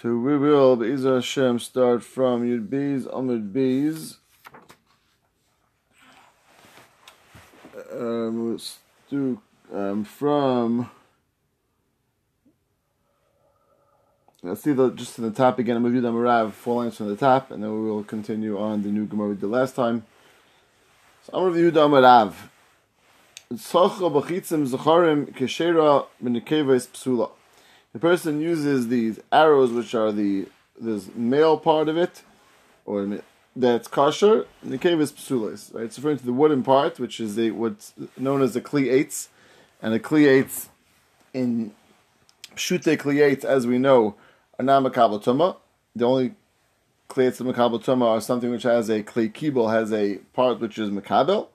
So we will, Be'ezah Hashem, start from Yud Beis, Amud Beis. Um, let's do um, from. Let's see the just in the top again. I'm going to do the Marav, four lines from the top, and then we will continue on the new Gemara we did last time. So I'm going to review the Marav. Tzocha b'chitzim zacharim keshera b'nekeves psula. The person uses these arrows, which are the this male part of it, or that's kosher. And the cave is psulas, right? It's referring to the wooden part, which is what's known as the kliates, and the kliates in shute kliates, as we know, are not makabel. The only kliates of makabel tuma are something which has a kli kibel, has a part which is makabel,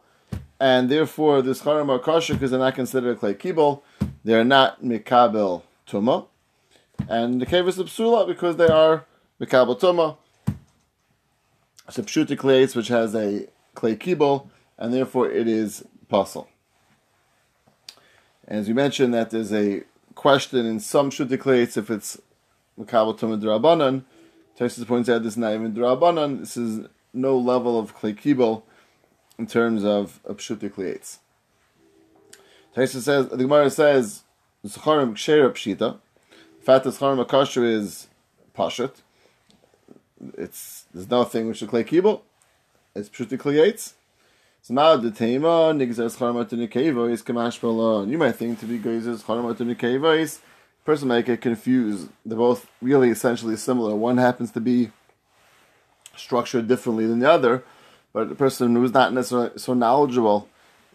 and therefore the charim are kosher because they're not considered a kli. They're not mikabel tuma, and the cave is psula because they are mikabel tuma. It's a clays which has a clay kibble, and therefore it is puzzle. As you mentioned, that there's a question in some pshuta clays if it's mikabel tuma drabanan. Tosfos points out this is not even drabanan. This is no level of clay kibble in terms of, of pshuta clays. Tosfos says the Gemara says Zacharim Kshera Pshita. Fact is Charim Akasher is Pashat. It's there's nothing which is clay kibble. It's Pshuti Kliyates. So now the Tema Nigzas Charim Atunikeva is Kamash Balon. You might think to be Gazes Charim Atunikeva is person might get confused. They're both really essentially similar. One happens to be structured differently than the other, but the person who's not necessarily so knowledgeable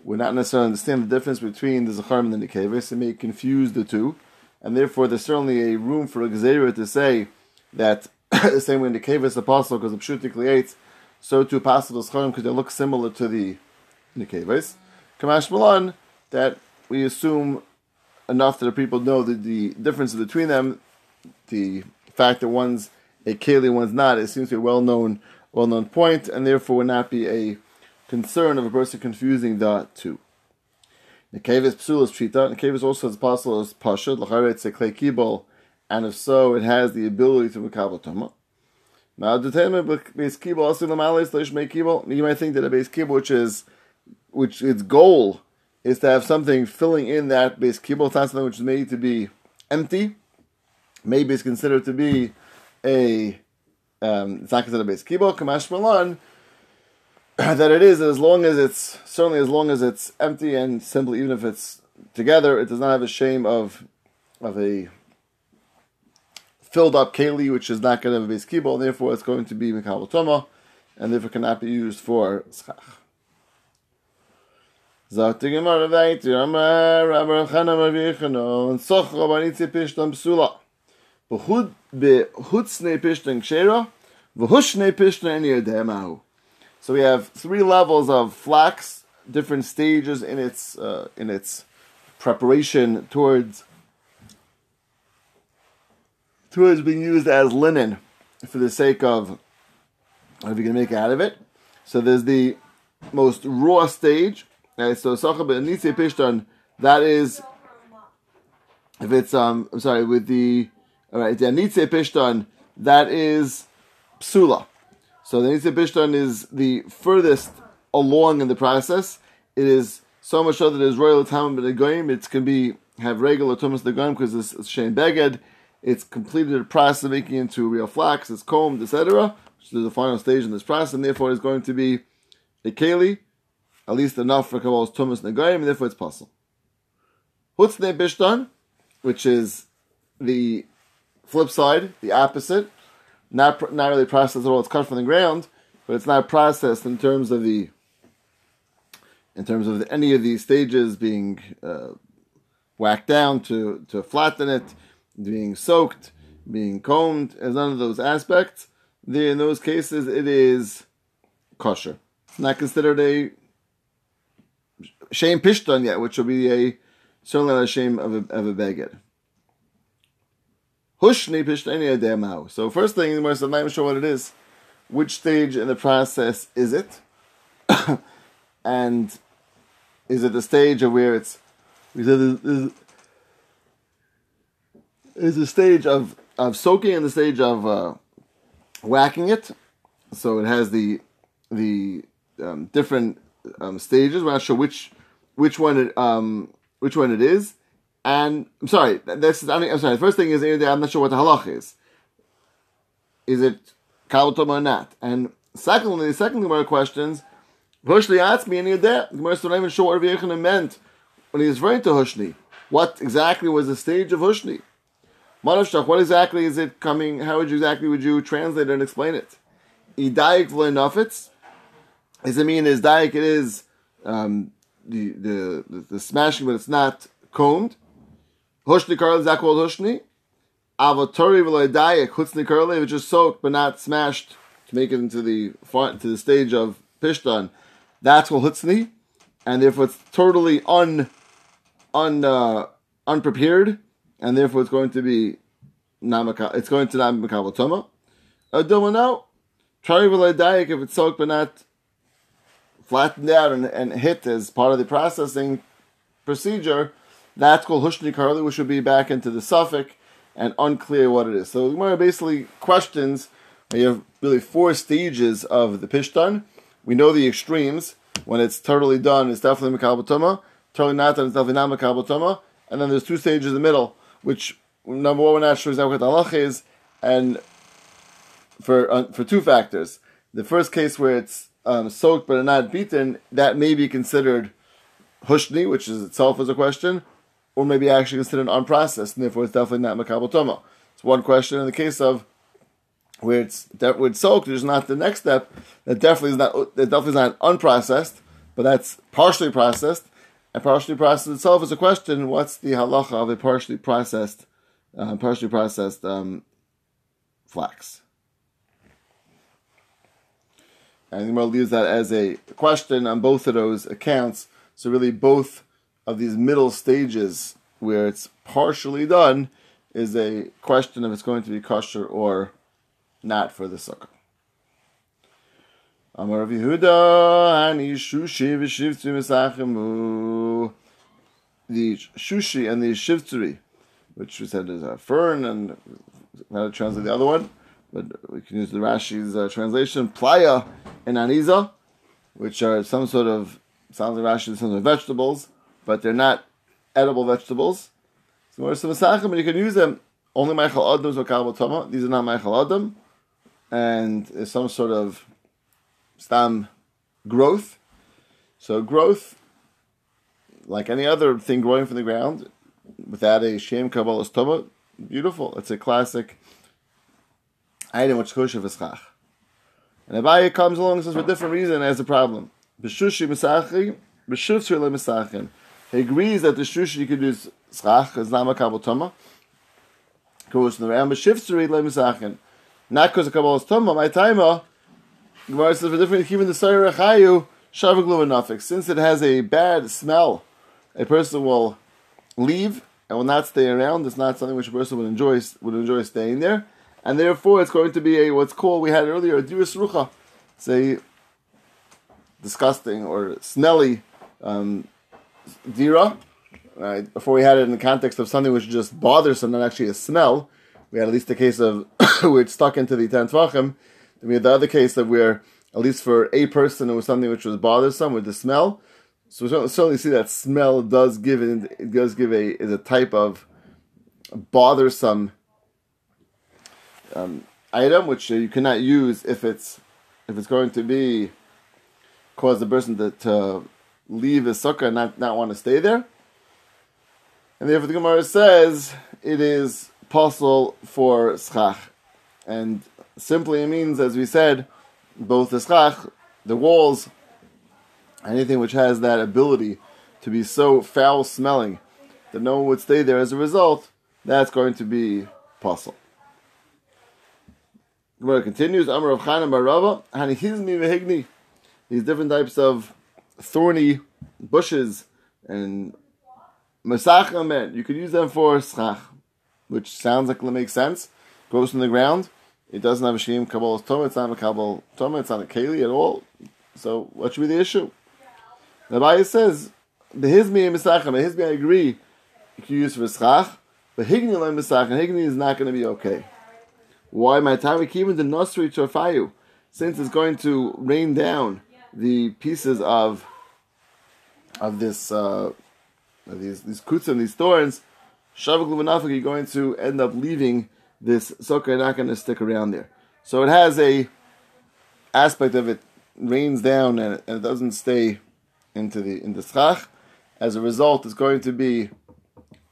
would not necessarily understand the difference between the Zacharim and the Nikevis It may confuse the two. And therefore, there's certainly a room for a Gezerah to say that the same way in the Kevis apostle, because the Pshutik Lietz, so too apostle Zacharim, because they look similar to the Nikevis. Kamash Malan, that we assume enough that people know that the difference between them, the fact that one's a Keli, one's not, it seems to be a well known well known point, and therefore would not be a concern of a person confusing the two. Nekev is psul is pshita. Nekev is also as possible as pasha. L'chayre it's a clay kibble, and if so, it has the ability to mekabel tuma. Now, the base kibble also l'malis leish make kibble. You might think that a base kibble, which is which its goal is to have something filling in that base kibble, it's not something which is made to be empty. Maybe it's considered to be a um, it's not considered a base kibble. Kamash malan that it is as long as it's certainly as long as it's empty and simply even if it's together, it does not have a shame of of a filled up keli, which is not going to have a base kibble, and therefore it's going to be mikabel toma, and therefore cannot be used for schach. Sagt die Gemara weiter, Amar Rabbi Chana Mavichano, und Soch Rabbanitzi Pishtan Psula. Behutzne Eni Yedemahu. So we have three levels of flax, different stages in its uh, in its preparation towards towards being used as linen for the sake of what you can make out of it. So there's the most raw stage. Right? So that is if it's um I'm sorry, with the all right, the that is psula. So the Nitze Bishtan is the furthest along in the process. It is so much so that it is royal time but goyim. It can be have regular tumas the goyim because it's, shem beged. It's completed the process of making into real flax. It's combed, etc. Which is the final stage in this process, and therefore it's going to be a keli, at least enough for kabbal's tumas negoyim, and therefore it's possible. Hutzne Bishtan, which is the flip side, the opposite not not really processed at all. It's cut from the ground, but it's not processed in terms of the in terms of the, any of these stages being uh, whacked down to to flatten it, being soaked, being combed, as none of those aspects. The, in those cases, it is kosher. It's not considered a shame pishton yet, which will be a certainly not a shame of a, of a. Hushni pishtani ademau. So first thing, the I'm not even sure what it is. Which stage in the process is it? and is it the stage of where it's is it is, a stage of of soaking and the stage of uh, whacking it. So it has the the um, different um, stages. We're not sure which which one it um, which one it is. And I'm sorry, this is I'm sorry. The first thing is I'm not sure what the halach is. Is it kalatoma or not? And secondly, the second Gemara questions. Hushni asked me, and you're there. The Gemara not even sure what Rabbi Yochanan meant when he was referring to Hushni. What exactly was the stage of Hushni? Manavshach, what exactly is it coming? How would you exactly would you translate and explain it? Idayik v'loinafitz. Does it mean is daik? It is um, the, the the smashing, but it's not combed. Hushni karli is that called hushni? Avatori v'loidayik hutzni karli, which is soaked but not smashed to make it into the to the stage of pishtan. That's called hutzni, and therefore it's totally un un uh, unprepared and therefore it's going to be namaka. It's going to not be makabel toma. Adomano, try daik if it's soaked but not flattened out and, and hit as part of the processing procedure. That's called hushni karli, which would be back into the suffix and unclear what it is. So the Gemara basically questions. You have really four stages of the pishtan. We know the extremes. When it's totally done, it's definitely makabel toma. Totally not done, it's definitely not makabatoma. And then there's two stages in the middle which number one, we're not sure exactly what the halach is, and for uh, for two factors. The first case where it's um, soaked but not beaten, that may be considered hushni, which is itself is a question, or maybe actually considered unprocessed, and therefore it's definitely not makabel. It's one question. In the case of where it's where it's soaked, there's not the next step. That definitely is not that definitely is not unprocessed, but that's partially processed. And partially processed itself is a question: What's the halacha of a partially processed, uh, partially processed um, flax? And we'll use that as a question on both of those accounts. So really, both of these middle stages where it's partially done is a question if it's going to be kosher or not for the sukkah. Amar Rav Yehuda, Ani Shushi v'Shivtzri Mesachemu. The Shushi and the Shivtzri, which we said is a fern, and how to translate the other one, but we can use the Rashi's uh, translation, Playa and Aniza, which are some sort of, sounds like Rashi, some sort of vegetables, but they're not edible vegetables. So there's some Mesachim, and you can use them. Only Michael Adam is Tama. These are not Michael Adam. And some sort of stam growth. So growth, like any other thing growing from the ground, without a shem kabbalah stoma, beautiful. It's a classic item which kosher v'schach. And Abaye comes along and says for a different reason has a problem. B'shushi misachi, b'shufsir le misachin. He agrees that the shushi you could use schach is not makabel toma. Goes in the round, b'shifsir le misachin. Not because of kabbalah toma, my timer Gemara says for different even the Saira Chayu Shavaglu Nafik. Since it has a bad smell, a person will leave and will not stay around. It's not something which a person would enjoy would enjoy staying there, and therefore it's going to be a what's called we had earlier a diris rucha. It's a disgusting or smelly um, dira. Right? Before we had it in the context of something which just bothersome, not actually a smell. We had at least a case of where it's stuck into the ten tvachim we had the other case that where, at least for a person, it was something which was bothersome with the smell. So we certainly see that smell does give it, it does give a is a type of bothersome um, item which you cannot use if it's if it's going to be cause the person to, to leave his sukkah and not, not want to stay there. And therefore the Gemara says it is possible for schach. And simply it means, as we said, both the schach, the walls, anything which has that ability to be so foul smelling that no one would stay there as a result, that's going to be possible. Gemara continues, Amar of Chanan Barava, Hanihizmi Vehigni. These different types of thorny bushes and Masach you could use them for schach, which sounds like it makes sense. Grows in the ground. It doesn't have a Shem Kabbalah's Toma, it's not a Kabbalah Toma, it's not a Keli at all. So what should be the issue? The Bible says, the Hizmi and Misachim, the Hizmi I agree, you can use for Schach, But Higni and Higni is not going to be okay. Why? My time even the Nosri Torfayu, since it's going to rain down the pieces of of this uh, these these kuts and these thorns, Shavak Lumanafik, you're going to end up leaving this sukkah not going to stick around there. So it has a aspect of it rains down and, and it doesn't stay into the in the schach. As a result, it's going to be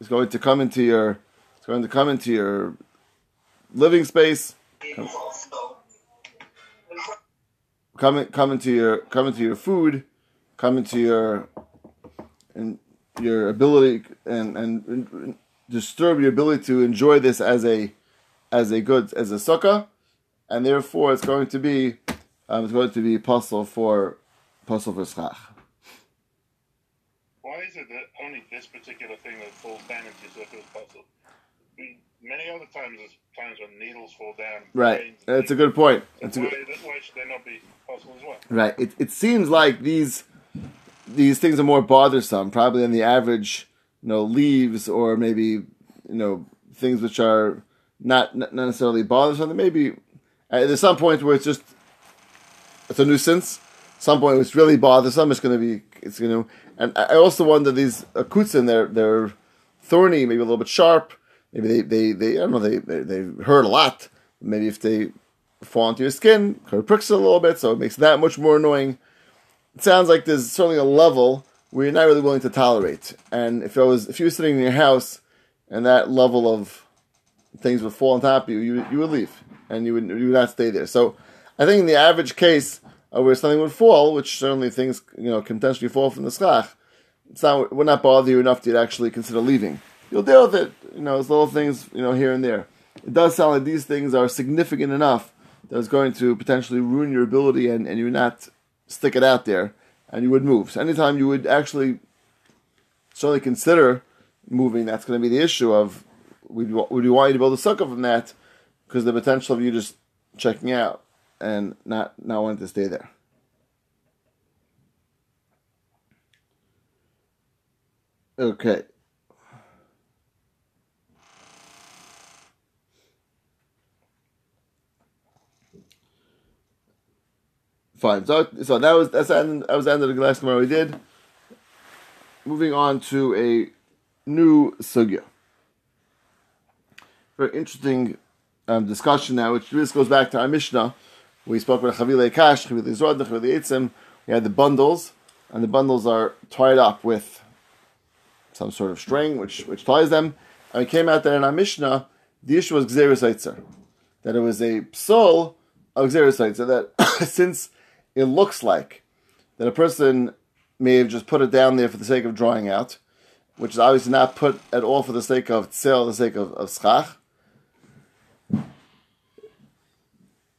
it's going to come into your it's going to come into your living space. Come, come into your come into your food, come into your and your ability and, and, and disturb your ability to enjoy this as a as a good as a sukkah, and therefore it's going to be um, it's going to be possible for possible for schach. Why is it that only this particular thing that falls down into is possible? Many other times, there's times when needles fall down. Right, that's a good point. That's why, a good. why should they not be possible as well? Right. It it seems like these these things are more bothersome, probably than the average, you know, leaves or maybe you know things which are not not necessarily bothersome. Maybe uh, there's some point where it's just it's a nuisance. Some point it's really bothersome. It's going to be it's going to. And I also wonder these akutzen they're they're thorny, maybe a little bit sharp. Maybe they they, they I don't know they, they they hurt a lot. Maybe if they fall into your skin, of pricks it a little bit, so it makes that much more annoying. It sounds like there's certainly a level where you're not really willing to tolerate. And if I was if you were sitting in your house and that level of things would fall on top of you, you you would leave and you would you would not stay there. So I think in the average case uh, where something would fall, which certainly things you know can potentially fall from the schach, it's not would not bother you enough to actually consider leaving. You'll deal with it, you know, as little things, you know, here and there. It does sound like these things are significant enough that it's going to potentially ruin your ability and, and you're not stick it out there and you would move. So anytime you would actually certainly consider moving, that's going to be the issue of would, would you want you to build a sukkah from that because the potential of you just checking out and not not wanting to stay there. Okay. Fine. So, so that was that's that was the end of the last Gemara we did. Moving on to a new sugya. Very interesting um, discussion now, which this goes back to our Mishnah. We spoke about Chavile Kash, Chavile Zrod, Chavile Eitzim. We had the bundles, and the bundles are tied up with some sort of string which which ties them. And we came out that in our Mishnah, the issue was Eitzer. That it was a psal of Eitzer, that since it looks like that a person may have just put it down there for the sake of drawing out, which is obviously not put at all for the sake of tzel, the sake of, of schach.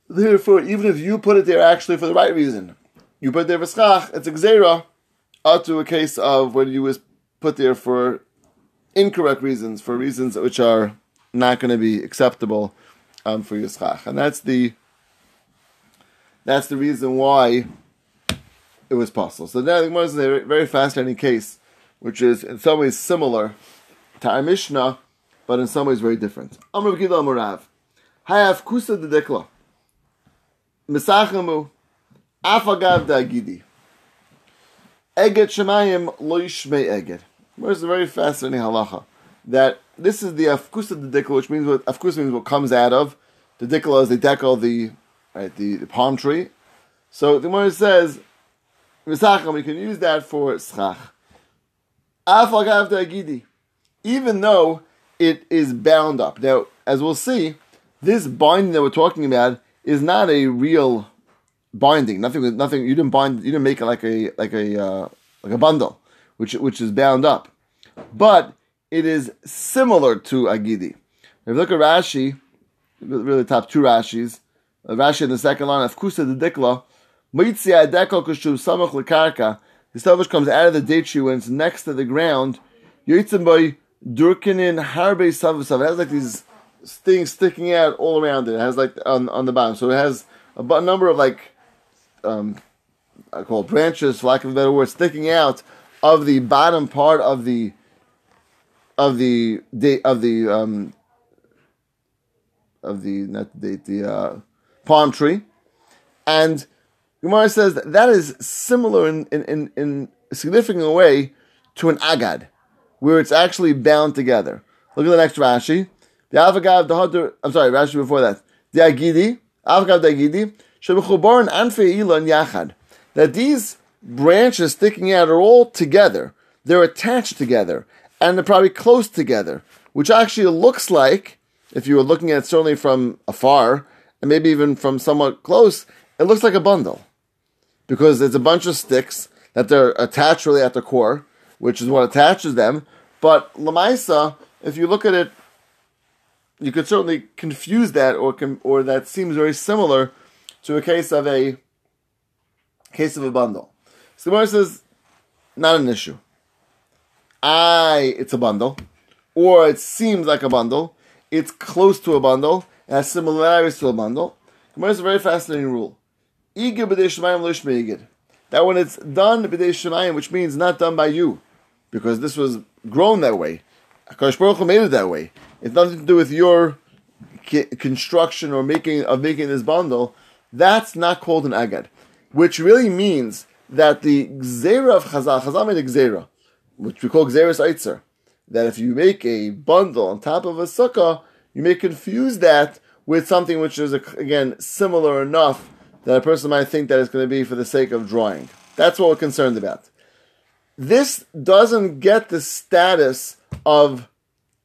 Therefore, even if you put it there actually for the right reason, you put it there for schach, it's a gzera, out to a case of when you was put there for incorrect reasons, for reasons which are not going to be acceptable um, for your schach. And that's the that's the reason why it was possible. So now the is a very fascinating case, which is in some ways similar to our Mishnah, but in some ways very different. Amr Gila Murav. Hayav Kusa de Dekla. Mesachamu. Afagav Dagidi. Eget Shemayim lo yishmei Eget. Where's a very fascinating halacha that this is the afkusa the dikla, which means what afkusa means what comes out of. The dikla is the dekel, the right, the, the palm tree. So the Gemara says, "Misacham," you can use that for schach. Afagav dagidi, even though it is bound up. Now, as we'll see, this binding that we're talking about is not a real binding. Nothing. Nothing. You didn't bind. You didn't make it like a like a uh, like a bundle, which which is bound up, but it is similar to agidi. If you look at Rashi, really top two Rashis, Rashi in the second line of Kusa the Dikla, Mitzia Deko Kushum Samach Lekarka, the which comes out of the date tree when it's next to the ground, Yitzim by Durkinin Harbe Savasav. It has like these things sticking out all around it. It has like on, on the bottom. So it has a number of like um, I call it branches, for lack of a better word, sticking out of the bottom part of the of the date of the um, of the not the date the uh, palm tree, and Gemara says that, that is similar in, in, in, in a significant way to an agad, where it's actually bound together. Look at the next Rashi. The avagav the hadr. I'm sorry, Rashi before that. The agidi avagav the agidi and anfe ilan yachad. That these branches sticking out are all together. They're attached together, and they're probably close together, which actually looks like, if you were looking at it certainly from afar, and maybe even from somewhat close, it looks like a bundle. Because it's a bunch of sticks that they're attached really at the core, which is what attaches them. But Lamaisa, if you look at it, you could certainly confuse that, or or that seems very similar to a case of a case of a bundle. So Gemara says, not an issue. I, it's a bundle, or it seems like a bundle. It's close to a bundle. Has similarities to a bundle. Gemara is a very fascinating rule. That when it's done b'dei which means not done by you, because this was grown that way. Akash Baruch made it that way. It's nothing to do with your construction or making of making this bundle. That's not called an agad, which really means that the gzera of Chazal, Chazal made a gzera, which we call gzeras eitzer, that if you make a bundle on top of a sukkah, you may confuse that with something which is again similar enough that a person might think that it's going to be for the sake of drawing. That's what we're concerned about. This doesn't get the status of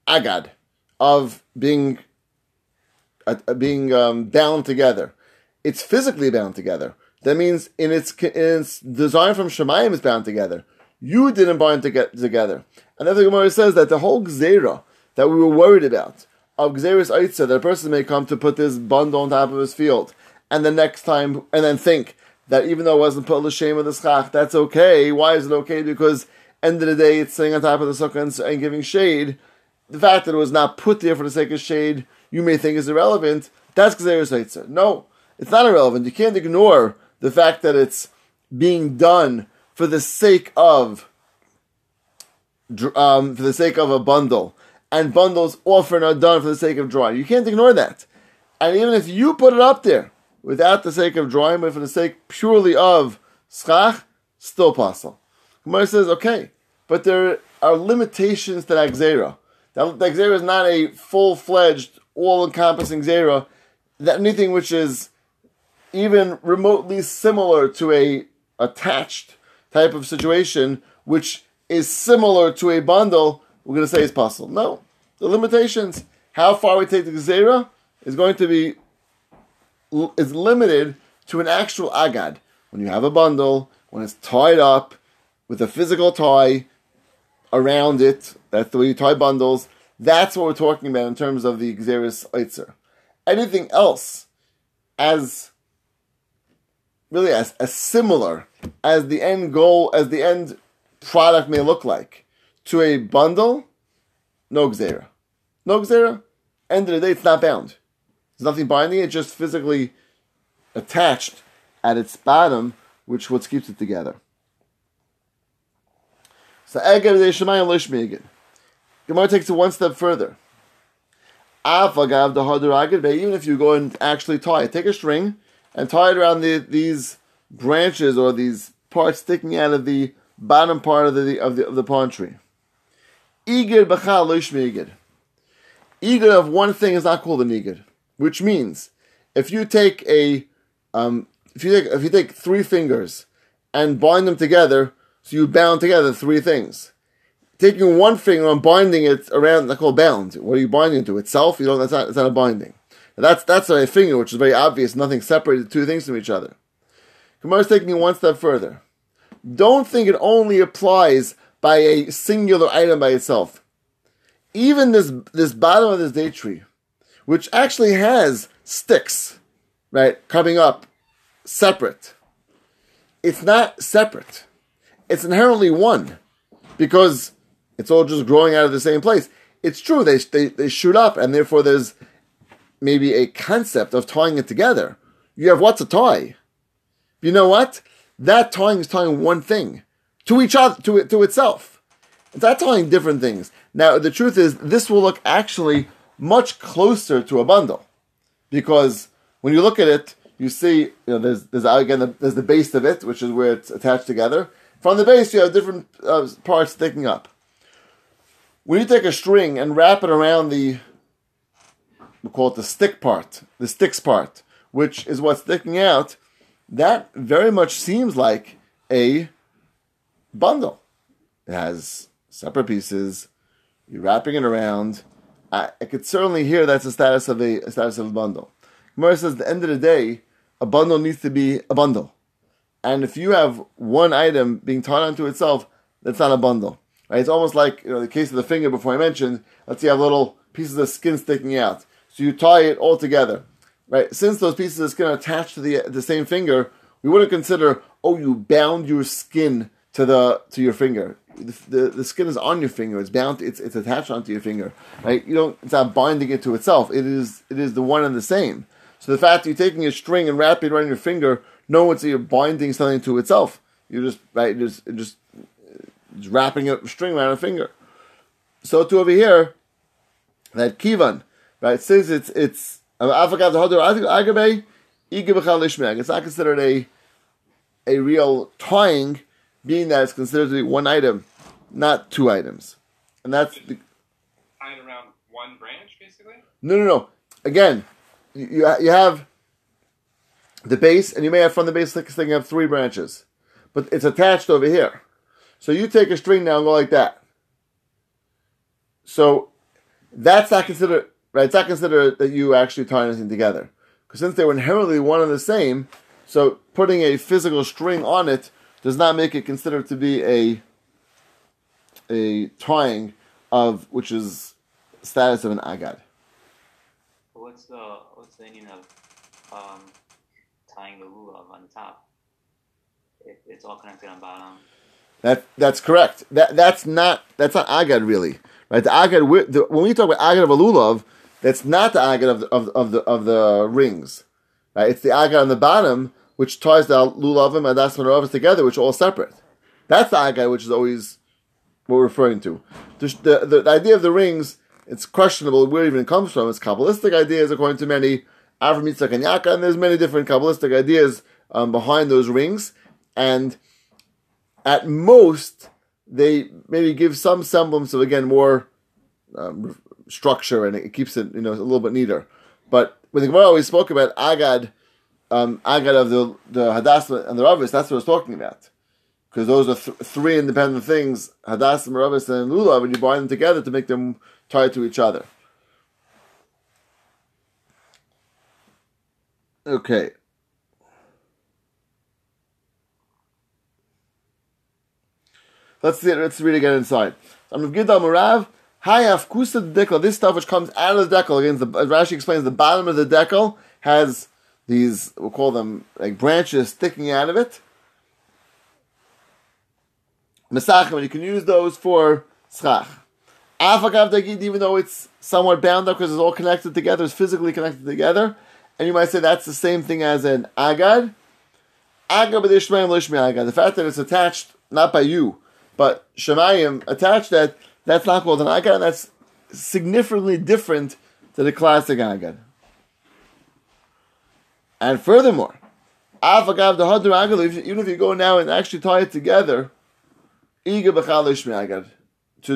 agad, of being uh, being um, bound together. It's physically bound together. That means in its, in its design from Shemayim is bound together. You didn't bind to get together. And then the Gemara says that the whole Gzera that we were worried about, of Gzeris Eitza, that a person may come to put this bundle on top of his field, and the next time, and then think that even though it wasn't put shame of the schach, that's okay. Why is it okay? Because end of the day, it's sitting on top of the sukkah and, giving shade. The fact that it was not put there for the sake of shade, you may think is irrelevant. That's Gzeris Eitza. No, it's not irrelevant. You can't ignore the fact that it's being done for the sake of um, for the sake of a bundle, and bundles often are done for the sake of drawing. You can't ignore that. And even if you put it up there without the sake of drawing, but for the sake purely of schach, still possible. Gemara says, okay, but there are limitations to that gzera. That, that gzera is not a full-fledged, all-encompassing gzera. That anything which is even remotely similar to a attached type of situation, which is similar to a bundle, we're going to say is possible. No, the limitations. How far we take the gezerah is going to be is limited to an actual agad. When you have a bundle, when it's tied up with a physical tie around it, that's the way you tie bundles. That's what we're talking about in terms of the Gzeris Eitzer. Anything else, as really as, as similar as the end goal, as the end product may look like to a bundle, no Gzera. No Gzera. End of the day, it's not bound. There's nothing binding it, just physically attached at its bottom, which what keeps it together. So Eged Shemayim Lishmi Gemara takes it one step further. Even if you go and actually tie it, take a string and tie it around the, these branches or these parts sticking out of the bottom part of the of the, of the palm tree. Igid b'chal loishmi igid. of one thing is not called an igid, which means if you take a um, if you take if you take three fingers and bind them together, so you bound together three things. Taking one finger and binding it around, that's called bound. What are you binding to? Itself? You know, that's not, that's not a binding. That's that's a finger, which is very obvious. Nothing separated two things from each other. Gemara is taking it one step further. Don't think it only applies by a singular item by itself. Even this this bottom of this date tree, which actually has sticks, right, coming up separate. It's not separate. It's inherently one because it's all just growing out of the same place. It's true they they, they shoot up and therefore there's maybe a concept of tying it together. You have what's a tie? You know what? That tying is tying one thing to each other, to, to itself. It's not telling different things. Now, the truth is, this will look actually much closer to a bundle, because when you look at it, you see, you know, there's there's again the, there's the base of it, which is where it's attached together. From the base, you have different uh, parts sticking up. When you take a string and wrap it around the, we call it the stick part, the sticks part, which is what's sticking out, that very much seems like a bundle. It has separate pieces. You're wrapping it around. I, I could certainly hear that's the status of a, a status of a bundle. Gemara says, at the end of the day, a bundle needs to be a bundle. And if you have one item being tied onto itself, that's not a bundle. Right? It's almost like you know the case of the finger before I mentioned. Let's say you have little pieces of skin sticking out, so you tie it all together. Right? Since those pieces of skin are attached to the the same finger, we wouldn't consider oh you bound your skin to the to your finger. The, the, the skin is on your finger. It's bound. It's it's attached onto your finger. Right? You don't. It's not binding it to itself. It is it is the one and the same. So the fact that you're taking a string and wrapping it around your finger, no one's you're binding something to itself. You're just right. You're just just it's wrapping a string around a finger. So to over here, that kivan, right? Since it's it's um, it's not considered a a real tying, being that it's considered to be one item, not two items, and that's the, tying around one branch, basically. no, no, no. Again, you you have the base, and you may have from the base thing have three branches, but it's attached over here. So you take a string now and go like that. So that's not considered right. It's not considered that you actually tie anything together because since they were inherently one and the same, so putting a physical string on it does not make it considered to be a a tying of which is status of an agad. What's the what's the meaning of um, tying the lulav on the top? If it's all connected on bottom. That that's correct. That that's not that's not agad really, right? The agad the, when we talk about agad of a lulav, that's not the agad of the, of, of the of the rings, right? It's the agad on the bottom which ties the lulavim and das together, which are all separate. That's the agad which is always what we're referring to. The, the, the, idea of the rings, it's questionable where it even comes from. It's Kabbalistic ideas according to many, Avram Yitzchak and and there's many different Kabbalistic ideas um, behind those rings. And at most, they maybe give some semblance of again more um, structure and it keeps it you know a little bit neater. But when the Gemara always spoke about agad, um, agad of the the hadassah and the ravis, that's what I was talking about. Because those are th- three independent things: hadassah, ravis, and lulav, and you bind them together to make them tied to each other. Okay. Let's see. Let's read again inside. I'm Gidal Marav. Hayaf kusa dekel. This stuff which comes out of the dekel. Again, the, as Rashi explains, the bottom of the dekel has these. We'll call them like branches sticking out of it. Mesachim, and you can use those for schach. Afakav dagid, even though it's somewhat bound up because it's all connected together, it's physically connected together, and you might say that's the same thing as an agad. Agad b'dishmayim lishmi agad. The fact that it's attached not by you, but Shemayim attached that, that's not called an Agad, that's significantly different to the classic Agad. And furthermore, even if you go now and actually tie it together, to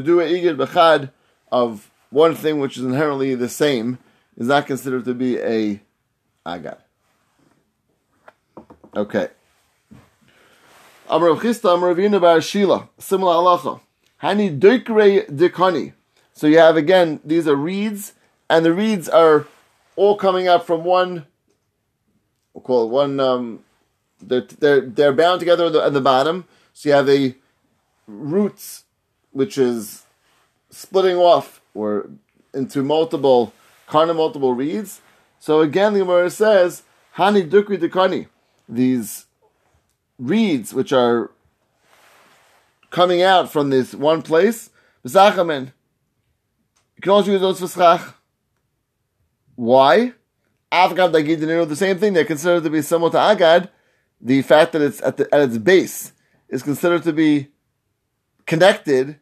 do an Igad Bechad of one thing which is inherently the same, is not considered to be a Agad. Okay. Amar Chisda, Amar Ravina Bar Shila, similar halacha. Hani dikani. So you have again, these are reeds, and the reeds are all coming up from one. It one. Um, they're they're they're bound together at the, at the bottom. So you have a roots, which is splitting off or into multiple of multiple reeds. So again, the Gemara says, "Hani dukri dikani." These reeds which are coming out from this one place. You can also use those for schach. Why? Avgad Dagid the same thing. They're considered to be similar to Agad. The fact that it's at, the, at its base is considered to be connected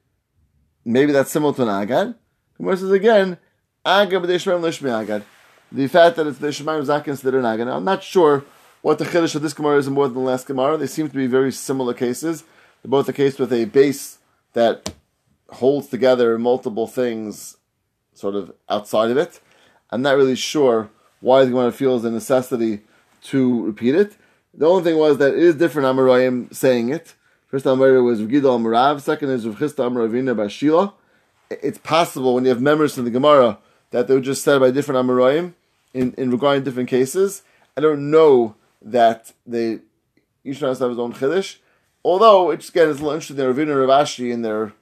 maybe that's similar to an agad. Gemara says again, agad b'dei lishmi agad. The fact that it's the shemaim is not considered an agad. I'm not sure what the chiddush of this Gemara is more than the last Gemara. They seem to be very similar cases. They're both a case with a base that holds together multiple things sort of outside of it. I'm not really sure why the Gemara feels the necessity to repeat it. The only thing was that it is different Amoraim saying it. First Amar was Gidal Amarav, second is Rechista Amaravina Bashila. It's possible when you have members from the Gemara that they were just said by different Amoraim in, in regarding different cases. I don't know that they each one has to have his own Chiddush. Although, it's again, it's a little interesting that Ravina and Rav Ashi in their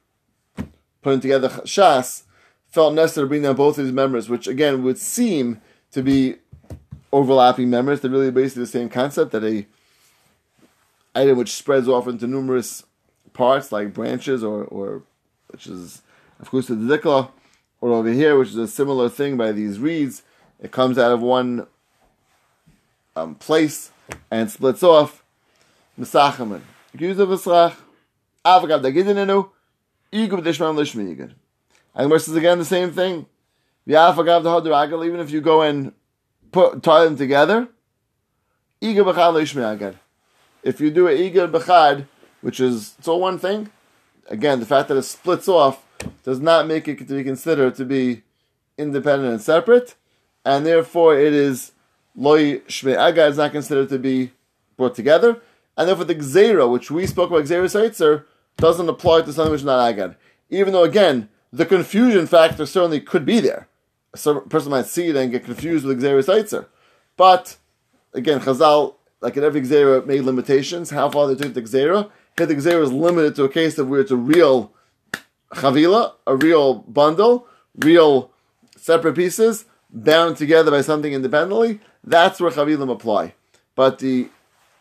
putting together Shas felt necessary to bring down both of these members, which again would seem to be overlapping members. They're really basically the same concept that a item which spreads off into numerous parts like branches or, or which is of course the dikla, or over here, which is a similar thing by these reeds. It comes out of one um, place and splits off. Misachaman. Use of. Igub dishman lishmi And versus again the same thing. Even if you go and put tie them together, If you do a igub b'chad, which is it's all one thing, again the fact that it splits off does not make it to be considered to be independent and separate, and therefore it is loy shmei agad is not considered to be brought together, and therefore the gzera, which we spoke about gzera seitzer, doesn't apply to something which is not agad. Even though again the confusion factor certainly could be there. A person might see it and get confused with gzera seitzer, but again Chazal, like in every gzera, made limitations. How far they took the gzera. Here the gzera is limited to a case of where it's a real chavila, a real bundle, real separate pieces bound together by something independently. That's where chavilim apply. But the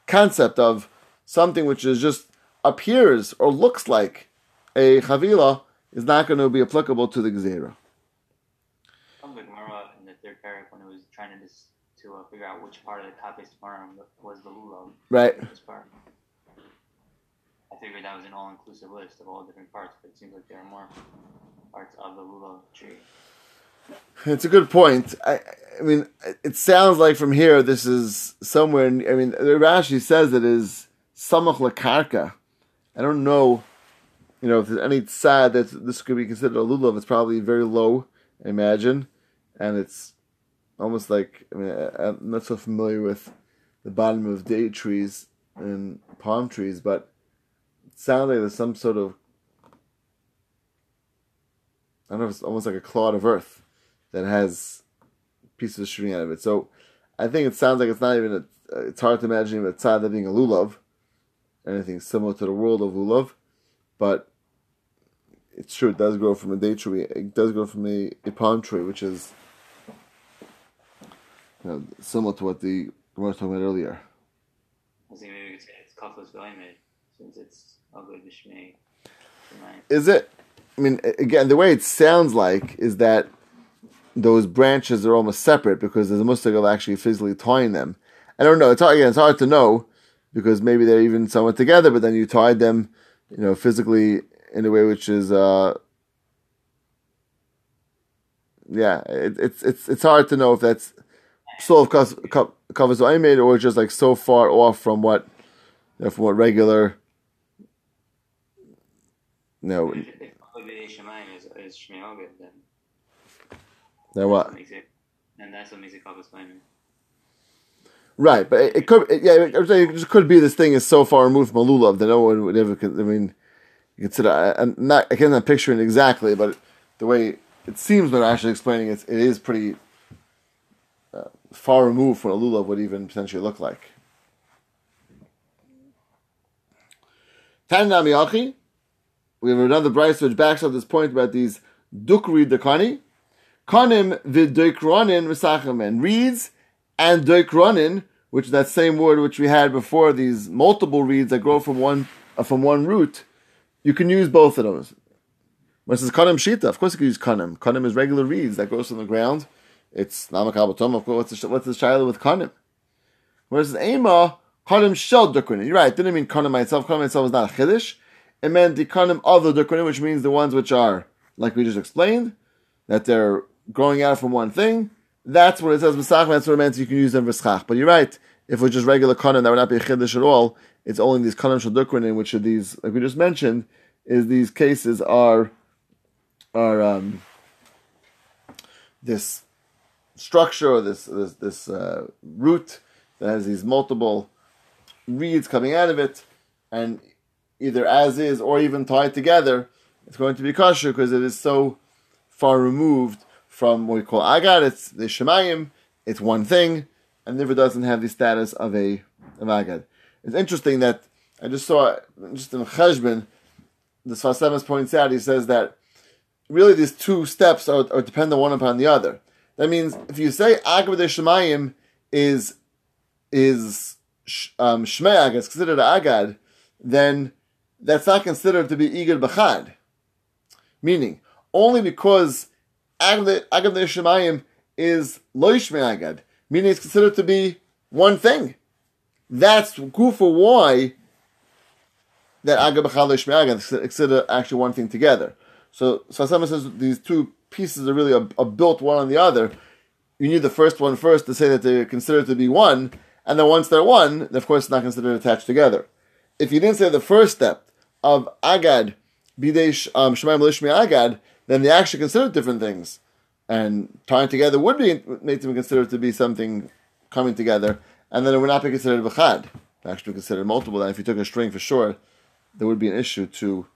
concept of something which is just appears or looks like a chavila is not going to be applicable to the gzera. From the Gemara in the third paragraph when it was trying to dis- to uh, figure out which part of the kapis was the lulav. Right. I figured that was an all-inclusive list of all different parts, but it seems like there are more parts of the lulav tree. It's a good point. I, I mean, it sounds like from here this is somewhere. In, I mean, the Rashi says it is samach lakarka. I don't know, you know, if there's any sad that this could be considered a lulav. It's probably very low, I imagine, and it's almost like I mean, I, I'm not so familiar with the bottom of date trees and palm trees, but it sounds like there's some sort of I don't know it's almost like a clod of earth that has pieces string out of it. So I think it sounds like it's not even a, it's hard to imagine a tzad being a lulav, anything similar to the world of lulav, but it's true. It does grow from a date tree. It does grow from a, a palm tree, which is you know, similar to what the Gemara was talking about earlier. I think maybe it's, it's kafos since it's ugly b'shmei. Is it? I mean, again, the way it sounds like is that those branches are almost separate because there's a mustig actually physically tying them. I don't know. It's hard, again, it's hard to know because maybe they're even somewhat together, but then you tied them, you know, physically in a way which is, uh, yeah, it, it's it's it's hard to know if that's still of covers I made or just like so far off from what, you know, from what regular, you know. If, if is, is then then what? and that's what makes it disclaimer. Right, but it, it could, it, yeah, it just could be this thing is so far removed from a lulav that no one would ever. I mean, you consider. I'm not. I can't picture it exactly, but the way it seems when I'm actually explaining it, it is pretty far removed from a lulav would even potentially look like. Tanami We have another Braisa which backs up this point about these dukri dakani. Kanim v'doikronin v'sachem, reeds and doikronin, which is that same word which we had before, these multiple reeds that grow from one uh, from one root, you can use both of those. When it says kanim shita, of course you can use kanim. Kanim is regular reeds that grows from the ground. It's namakabatom, of course. What's the, what's the shiloh with kanim? Whereas ema, kanim shel doikronin. You're right, it didn't mean kanim itself. Kanim itself is not a chiddush. It meant the kanim of the doikronin, which means the ones which are like we just explained, that they're growing out from one thing, that's what it says B'sach, that's what it means you can use them V'schach. But you're right, if it's just regular kanim, that would not be a chiddush at all. It's only these kanim shadukrin, in which are these, like we just mentioned, is these cases are are um, this structure or this this, this uh, root that has these multiple reeds coming out of it, and either as is or even tied together, it's going to be kosher because it is so far removed from what we call agad. It's the shemayim. It's one thing, and never doesn't have the status of a of agad. It's interesting that I just saw just in Cheshbon, the Sfas Emes points out. He says that really these two steps are, are dependent one upon the other. That means if you say agad shemayim is is um, shmei agad, it's considered agad, then that's not considered to be igad b'chad. Meaning, only because Agad Shemayim is Loish Agad, meaning it's considered to be one thing. That's Kufa why that Agad B'chal Loish Agad is considered actually one thing together. So, so says these two pieces are really are, are built one on the other. You need the first one first to say that they're considered to be one, and then once they're one, of course, it's not considered attached together. If you didn't say the first step of Agad, Bidesh um, Shemaim Lishmi Agad, then they actually consider different things. And tying together would be made to be considered to be something coming together, and then it would not be considered b'chad. Actually, considered multiple. And if you took a string for sure, there would be an issue to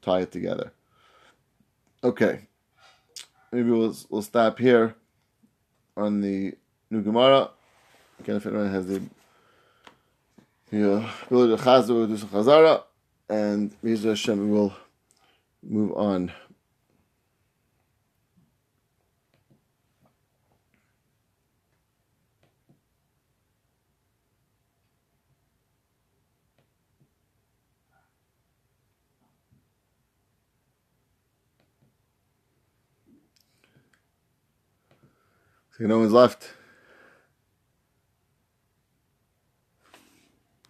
tie it together. Okay, maybe we'll we'll stop here on the new Gemara. Again, if anyone has the yeah, uh, ability to chazar, we'll do some chazara, and Mizra Hashem will move on. No one's left.